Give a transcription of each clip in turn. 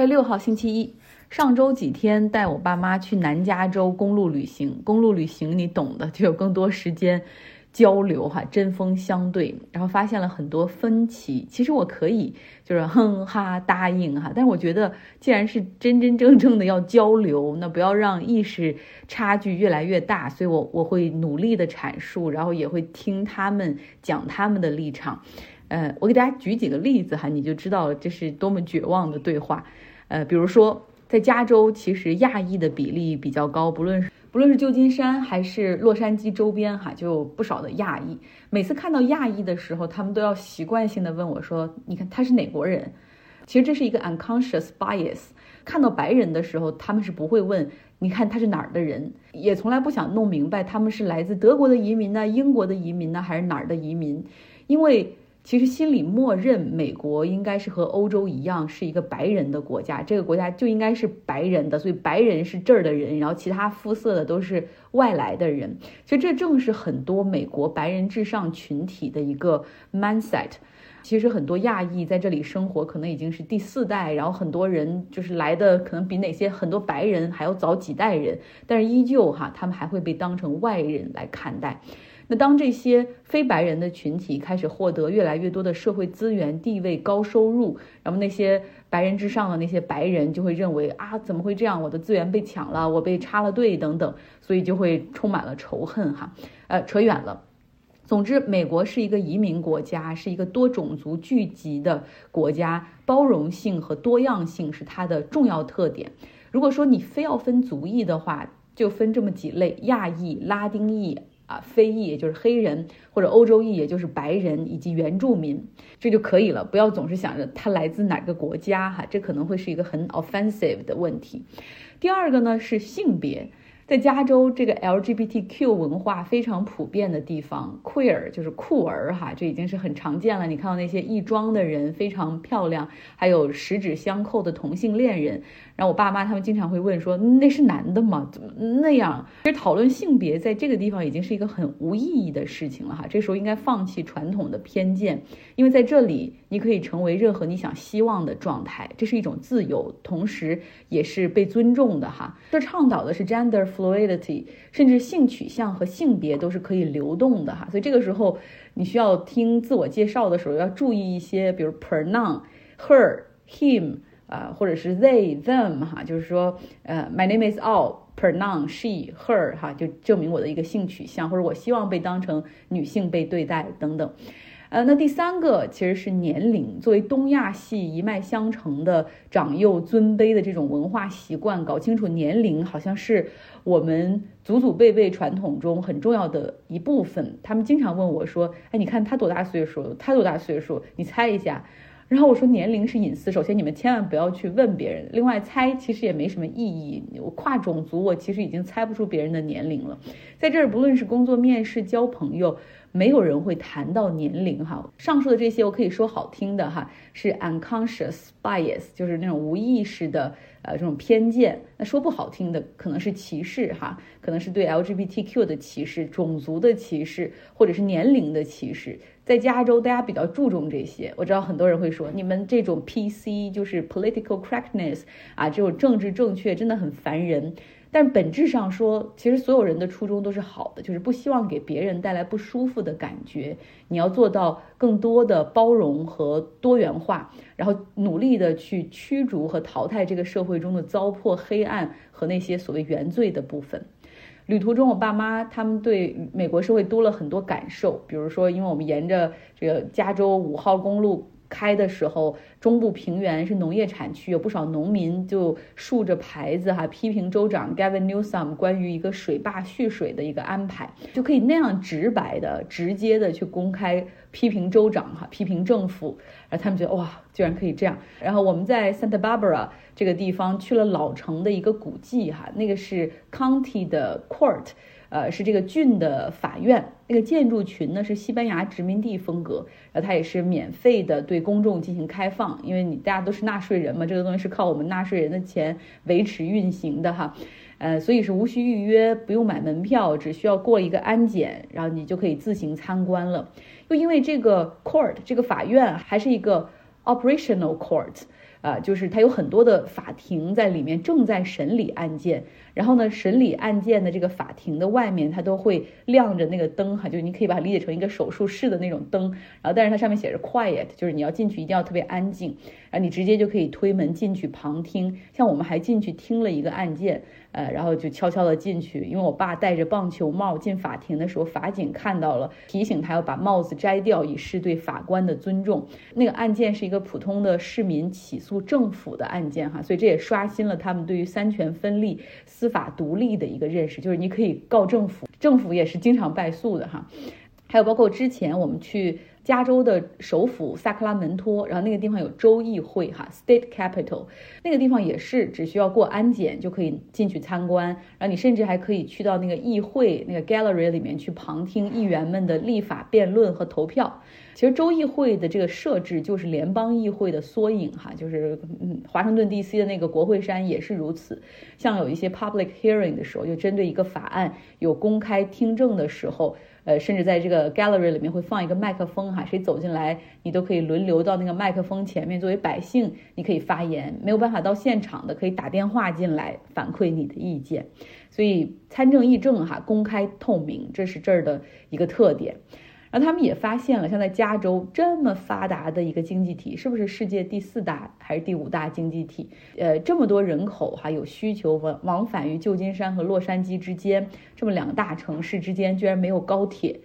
月六号星期一，上周几天带我爸妈去南加州公路旅行。公路旅行你懂的，就有更多时间交流哈，针锋相对，然后发现了很多分歧。其实我可以就是哼哈答应哈，但是我觉得既然是真真正正的要交流，那不要让意识差距越来越大。所以我我会努力的阐述，然后也会听他们讲他们的立场。呃，我给大家举几个例子哈，你就知道这是多么绝望的对话。呃，比如说在加州，其实亚裔的比例比较高，不论是不论是旧金山还是洛杉矶周边哈，就有不少的亚裔。每次看到亚裔的时候，他们都要习惯性的问我说：“你看他是哪国人？”其实这是一个 unconscious bias。看到白人的时候，他们是不会问：“你看他是哪儿的人？”也从来不想弄明白他们是来自德国的移民呢、英国的移民呢，还是哪儿的移民，因为。其实心里默认美国应该是和欧洲一样是一个白人的国家，这个国家就应该是白人的，所以白人是这儿的人，然后其他肤色的都是外来的人。其实这正是很多美国白人至上群体的一个 mindset。其实很多亚裔在这里生活，可能已经是第四代，然后很多人就是来的可能比哪些很多白人还要早几代人，但是依旧哈，他们还会被当成外人来看待。那当这些非白人的群体开始获得越来越多的社会资源、地位、高收入，然后那些白人之上的那些白人就会认为啊，怎么会这样？我的资源被抢了，我被插了队等等，所以就会充满了仇恨哈。呃，扯远了。总之，美国是一个移民国家，是一个多种族聚集的国家，包容性和多样性是它的重要特点。如果说你非要分族裔的话，就分这么几类：亚裔、拉丁裔。啊，非裔也就是黑人，或者欧洲裔也就是白人以及原住民，这就可以了。不要总是想着他来自哪个国家，哈，这可能会是一个很 offensive 的问题。第二个呢是性别。在加州这个 LGBTQ 文化非常普遍的地方，queer 就是酷儿哈，这已经是很常见了。你看到那些异装的人非常漂亮，还有十指相扣的同性恋人。然后我爸妈他们经常会问说，那是男的吗？怎么那样？其实讨论性别在这个地方已经是一个很无意义的事情了哈。这时候应该放弃传统的偏见，因为在这里你可以成为任何你想希望的状态，这是一种自由，同时也是被尊重的哈。这倡导的是 gender。fluidity，甚至性取向和性别都是可以流动的哈，所以这个时候你需要听自我介绍的时候要注意一些，比如 pronoun，her，him，啊，或者是 they，them 哈，就是说，呃，my name is all，pronoun she，her 哈，就证明我的一个性取向，或者我希望被当成女性被对待等等。呃，那第三个其实是年龄。作为东亚系一脉相承的长幼尊卑的这种文化习惯，搞清楚年龄好像是我们祖祖辈辈传统中很重要的一部分。他们经常问我说：“哎，你看他多大岁数？他多大岁数？你猜一下。”然后我说年龄是隐私，首先你们千万不要去问别人。另外猜其实也没什么意义。我跨种族，我其实已经猜不出别人的年龄了。在这儿，不论是工作面试、交朋友，没有人会谈到年龄哈。上述的这些我可以说好听的哈，是 unconscious bias，就是那种无意识的呃这种偏见。那说不好听的，可能是歧视哈，可能是对 LGBTQ 的歧视、种族的歧视，或者是年龄的歧视。在加州，大家比较注重这些。我知道很多人会说，你们这种 PC 就是 political correctness 啊，这种政治正确真的很烦人。但本质上说，其实所有人的初衷都是好的，就是不希望给别人带来不舒服的感觉。你要做到更多的包容和多元化，然后努力的去驱逐和淘汰这个社会中的糟粕、黑暗和那些所谓原罪的部分。旅途中，我爸妈他们对美国社会多了很多感受，比如说，因为我们沿着这个加州五号公路开的时候，中部平原是农业产区，有不少农民就竖着牌子哈，批评州长 Gavin Newsom 关于一个水坝蓄水的一个安排，就可以那样直白的、直接的去公开。批评州长哈，批评政府，然后他们觉得哇，居然可以这样。然后我们在 Santa Barbara 这个地方去了老城的一个古迹哈，那个是 County 的 Court，呃，是这个郡的法院。那个建筑群呢是西班牙殖民地风格，然后它也是免费的对公众进行开放，因为你大家都是纳税人嘛，这个东西是靠我们纳税人的钱维持运行的哈。呃，所以是无需预约，不用买门票，只需要过一个安检，然后你就可以自行参观了。又因为这个 court 这个法院还是一个 operational court，啊，就是它有很多的法庭在里面正在审理案件，然后呢，审理案件的这个法庭的外面它都会亮着那个灯哈，就是你可以把它理解成一个手术室的那种灯，然后但是它上面写着 quiet，就是你要进去一定要特别安静，然后你直接就可以推门进去旁听。像我们还进去听了一个案件。呃，然后就悄悄的进去，因为我爸戴着棒球帽进法庭的时候，法警看到了，提醒他要把帽子摘掉，以示对法官的尊重。那个案件是一个普通的市民起诉政府的案件哈，所以这也刷新了他们对于三权分立、司法独立的一个认识，就是你可以告政府，政府也是经常败诉的哈。还有包括之前我们去。加州的首府萨克拉门托，然后那个地方有州议会哈，State Capital，那个地方也是只需要过安检就可以进去参观，然后你甚至还可以去到那个议会那个 Gallery 里面去旁听议员们的立法辩论和投票。其实州议会的这个设置就是联邦议会的缩影哈，就是嗯，华盛顿 DC 的那个国会山也是如此。像有一些 public hearing 的时候，就针对一个法案有公开听证的时候。呃，甚至在这个 gallery 里面会放一个麦克风哈，谁走进来，你都可以轮流到那个麦克风前面，作为百姓，你可以发言。没有办法到现场的，可以打电话进来反馈你的意见。所以参政议政哈，公开透明，这是这儿的一个特点。然后他们也发现了，像在加州这么发达的一个经济体，是不是世界第四大还是第五大经济体？呃，这么多人口哈有需求往往返于旧金山和洛杉矶之间，这么两个大城市之间居然没有高铁。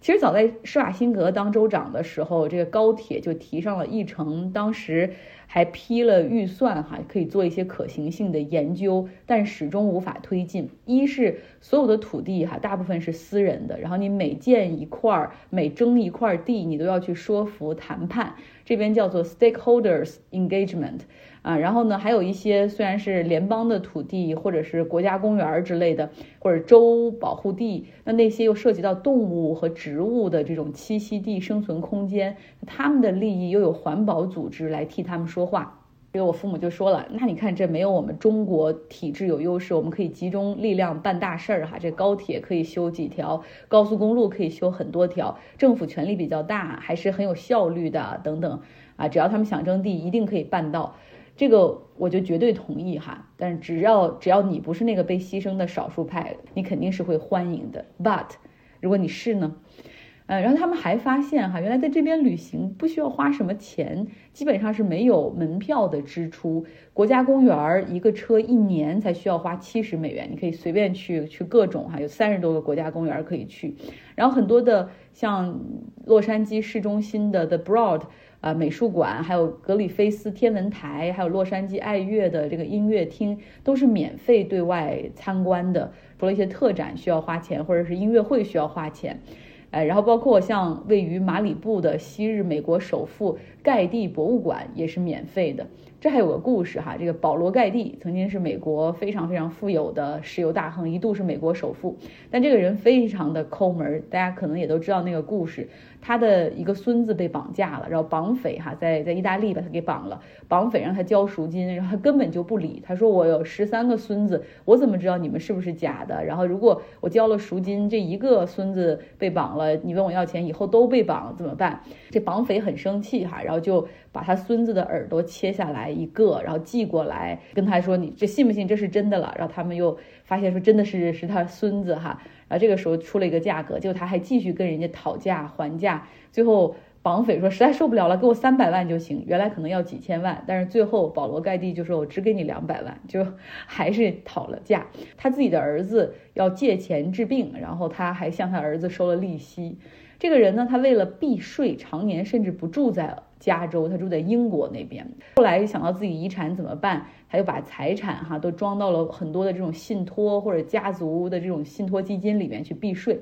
其实早在施瓦辛格当州长的时候，这个高铁就提上了议程，当时。还批了预算哈，可以做一些可行性的研究，但始终无法推进。一是所有的土地哈，大部分是私人的，然后你每建一块儿，每征一块地，你都要去说服谈判，这边叫做 stakeholders engagement。啊，然后呢，还有一些虽然是联邦的土地，或者是国家公园之类的，或者州保护地，那那些又涉及到动物和植物的这种栖息地、生存空间，他们的利益又有环保组织来替他们说话。这个我父母就说了，那你看这没有我们中国体制有优势，我们可以集中力量办大事儿哈。这高铁可以修几条，高速公路可以修很多条，政府权力比较大，还是很有效率的等等啊。只要他们想征地，一定可以办到。这个我就绝对同意哈，但是只要只要你不是那个被牺牲的少数派，你肯定是会欢迎的。But 如果你是呢？呃，然后他们还发现哈，原来在这边旅行不需要花什么钱，基本上是没有门票的支出。国家公园儿一个车一年才需要花七十美元，你可以随便去去各种哈，有三十多个国家公园可以去。然后很多的像洛杉矶市中心的 The Broad。啊，美术馆，还有格里菲斯天文台，还有洛杉矶爱乐的这个音乐厅，都是免费对外参观的。除了一些特展需要花钱，或者是音乐会需要花钱。哎，然后包括像位于马里布的昔日美国首富盖蒂博物馆也是免费的。这还有个故事哈，这个保罗盖蒂曾经是美国非常非常富有的石油大亨，一度是美国首富。但这个人非常的抠门，大家可能也都知道那个故事。他的一个孙子被绑架了，然后绑匪哈在在意大利把他给绑了，绑匪让他交赎金，然后他根本就不理。他说我有十三个孙子，我怎么知道你们是不是假的？然后如果我交了赎金，这一个孙子被绑了，你问我要钱，以后都被绑怎么办？这绑匪很生气哈，然后就把他孙子的耳朵切下来一个，然后寄过来跟他说你这信不信这是真的了？然后他们又发现说真的是是他孙子哈。啊这个时候出了一个价格，结果他还继续跟人家讨价还价，最后绑匪说实在受不了了，给我三百万就行。原来可能要几千万，但是最后保罗盖蒂就说我只给你两百万，就还是讨了价。他自己的儿子要借钱治病，然后他还向他儿子收了利息。这个人呢，他为了避税，常年甚至不住在加州，他住在英国那边。后来想到自己遗产怎么办，他又把财产哈都装到了很多的这种信托或者家族的这种信托基金里面去避税。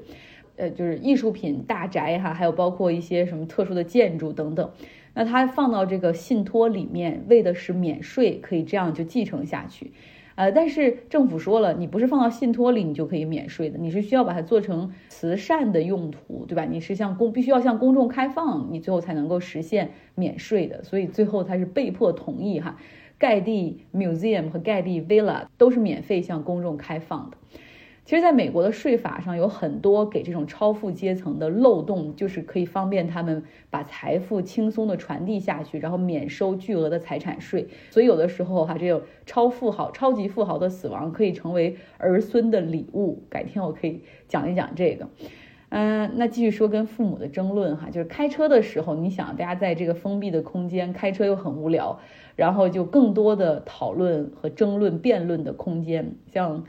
呃，就是艺术品、大宅哈，还有包括一些什么特殊的建筑等等，那他放到这个信托里面，为的是免税，可以这样就继承下去。呃，但是政府说了，你不是放到信托里，你就可以免税的，你是需要把它做成慈善的用途，对吧？你是向公必须要向公众开放，你最后才能够实现免税的。所以最后他是被迫同意哈，盖蒂 Museum 和盖蒂 Villa 都是免费向公众开放的。其实，在美国的税法上有很多给这种超富阶层的漏洞，就是可以方便他们把财富轻松的传递下去，然后免收巨额的财产税。所以有的时候哈，这种超富豪、超级富豪的死亡可以成为儿孙的礼物。改天我可以讲一讲这个。嗯，那继续说跟父母的争论哈，就是开车的时候，你想大家在这个封闭的空间开车又很无聊，然后就更多的讨论和争论、辩论的空间，像。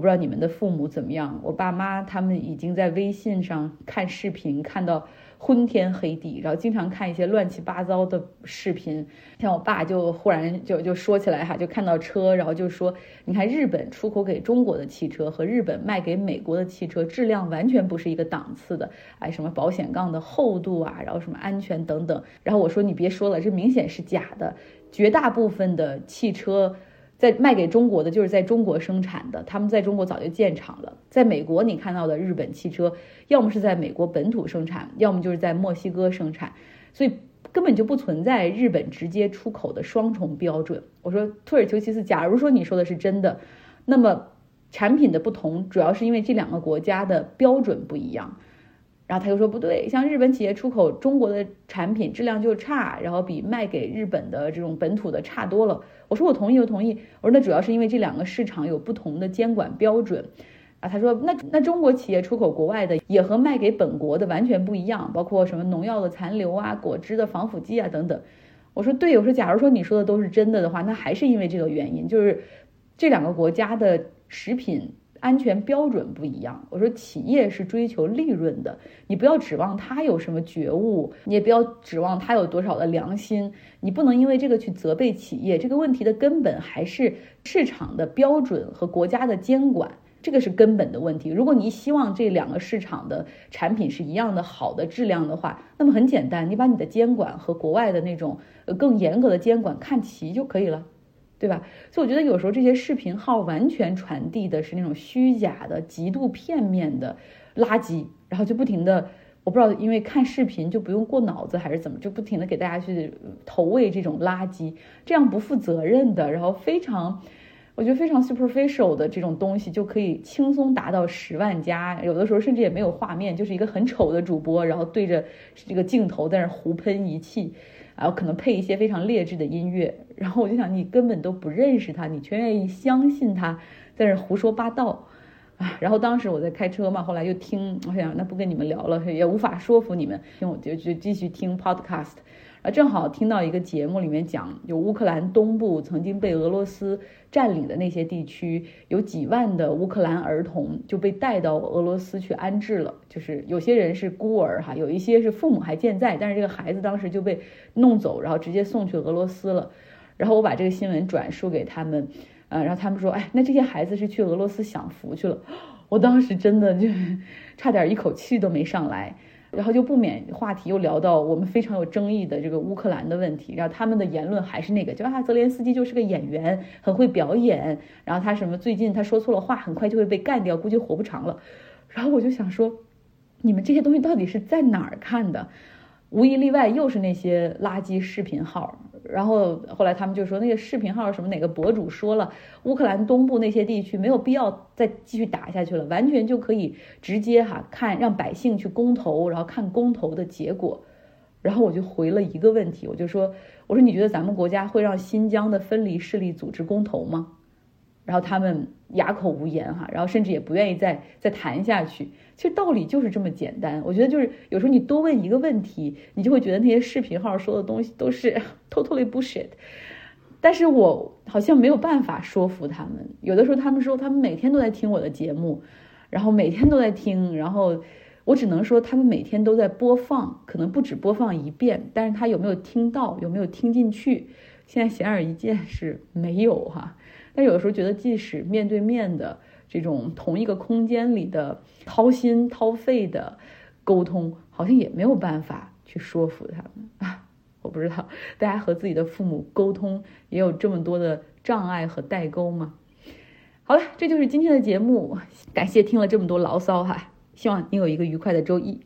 我不知道你们的父母怎么样，我爸妈他们已经在微信上看视频，看到昏天黑地，然后经常看一些乱七八糟的视频。像我爸就忽然就就说起来哈，就看到车，然后就说，你看日本出口给中国的汽车和日本卖给美国的汽车质量完全不是一个档次的，哎，什么保险杠的厚度啊，然后什么安全等等。然后我说你别说了，这明显是假的，绝大部分的汽车。在卖给中国的，就是在中国生产的，他们在中国早就建厂了。在美国，你看到的日本汽车，要么是在美国本土生产，要么就是在墨西哥生产，所以根本就不存在日本直接出口的双重标准。我说，土尔丘其次，假如说你说的是真的，那么产品的不同，主要是因为这两个国家的标准不一样。然后他又说不对，像日本企业出口中国的产品质量就差，然后比卖给日本的这种本土的差多了。我说我同意就同意。我说那主要是因为这两个市场有不同的监管标准啊。他说那那中国企业出口国外的也和卖给本国的完全不一样，包括什么农药的残留啊、果汁的防腐剂啊等等。我说对，我说假如说你说的都是真的的话，那还是因为这个原因，就是这两个国家的食品。安全标准不一样。我说，企业是追求利润的，你不要指望他有什么觉悟，你也不要指望他有多少的良心，你不能因为这个去责备企业。这个问题的根本还是市场的标准和国家的监管，这个是根本的问题。如果你希望这两个市场的产品是一样的好的质量的话，那么很简单，你把你的监管和国外的那种呃更严格的监管看齐就可以了。对吧？所以我觉得有时候这些视频号完全传递的是那种虚假的、极度片面的垃圾，然后就不停的，我不知道因为看视频就不用过脑子还是怎么，就不停的给大家去投喂这种垃圾，这样不负责任的，然后非常，我觉得非常 superficial 的这种东西就可以轻松达到十万加，有的时候甚至也没有画面，就是一个很丑的主播，然后对着这个镜头在那胡喷一气。然后可能配一些非常劣质的音乐，然后我就想，你根本都不认识他，你却愿意相信他在那胡说八道，啊！然后当时我在开车嘛，后来又听，我想那不跟你们聊了，也无法说服你们，我就就继续听 podcast。啊，正好听到一个节目里面讲，有乌克兰东部曾经被俄罗斯占领的那些地区，有几万的乌克兰儿童就被带到俄罗斯去安置了。就是有些人是孤儿哈，有一些是父母还健在，但是这个孩子当时就被弄走，然后直接送去俄罗斯了。然后我把这个新闻转述给他们，呃，然后他们说，哎，那这些孩子是去俄罗斯享福去了。我当时真的就差点一口气都没上来。然后就不免话题又聊到我们非常有争议的这个乌克兰的问题，然后他们的言论还是那个，就啊泽连斯基就是个演员，很会表演，然后他什么最近他说错了话，很快就会被干掉，估计活不长了。然后我就想说，你们这些东西到底是在哪儿看的？无一例外又是那些垃圾视频号。然后后来他们就说，那个视频号什么哪个博主说了，乌克兰东部那些地区没有必要再继续打下去了，完全就可以直接哈看让百姓去公投，然后看公投的结果。然后我就回了一个问题，我就说，我说你觉得咱们国家会让新疆的分离势力组织公投吗？然后他们哑口无言哈，然后甚至也不愿意再再谈下去。其实道理就是这么简单。我觉得就是有时候你多问一个问题，你就会觉得那些视频号说的东西都是 totally bullshit。但是我好像没有办法说服他们。有的时候他们说他们每天都在听我的节目，然后每天都在听，然后我只能说他们每天都在播放，可能不止播放一遍，但是他有没有听到，有没有听进去？现在显而易见是没有哈。但有的时候觉得，即使面对面的这种同一个空间里的掏心掏肺的沟通，好像也没有办法去说服他们啊！我不知道大家和自己的父母沟通也有这么多的障碍和代沟吗？好了，这就是今天的节目，感谢听了这么多牢骚哈，希望你有一个愉快的周一。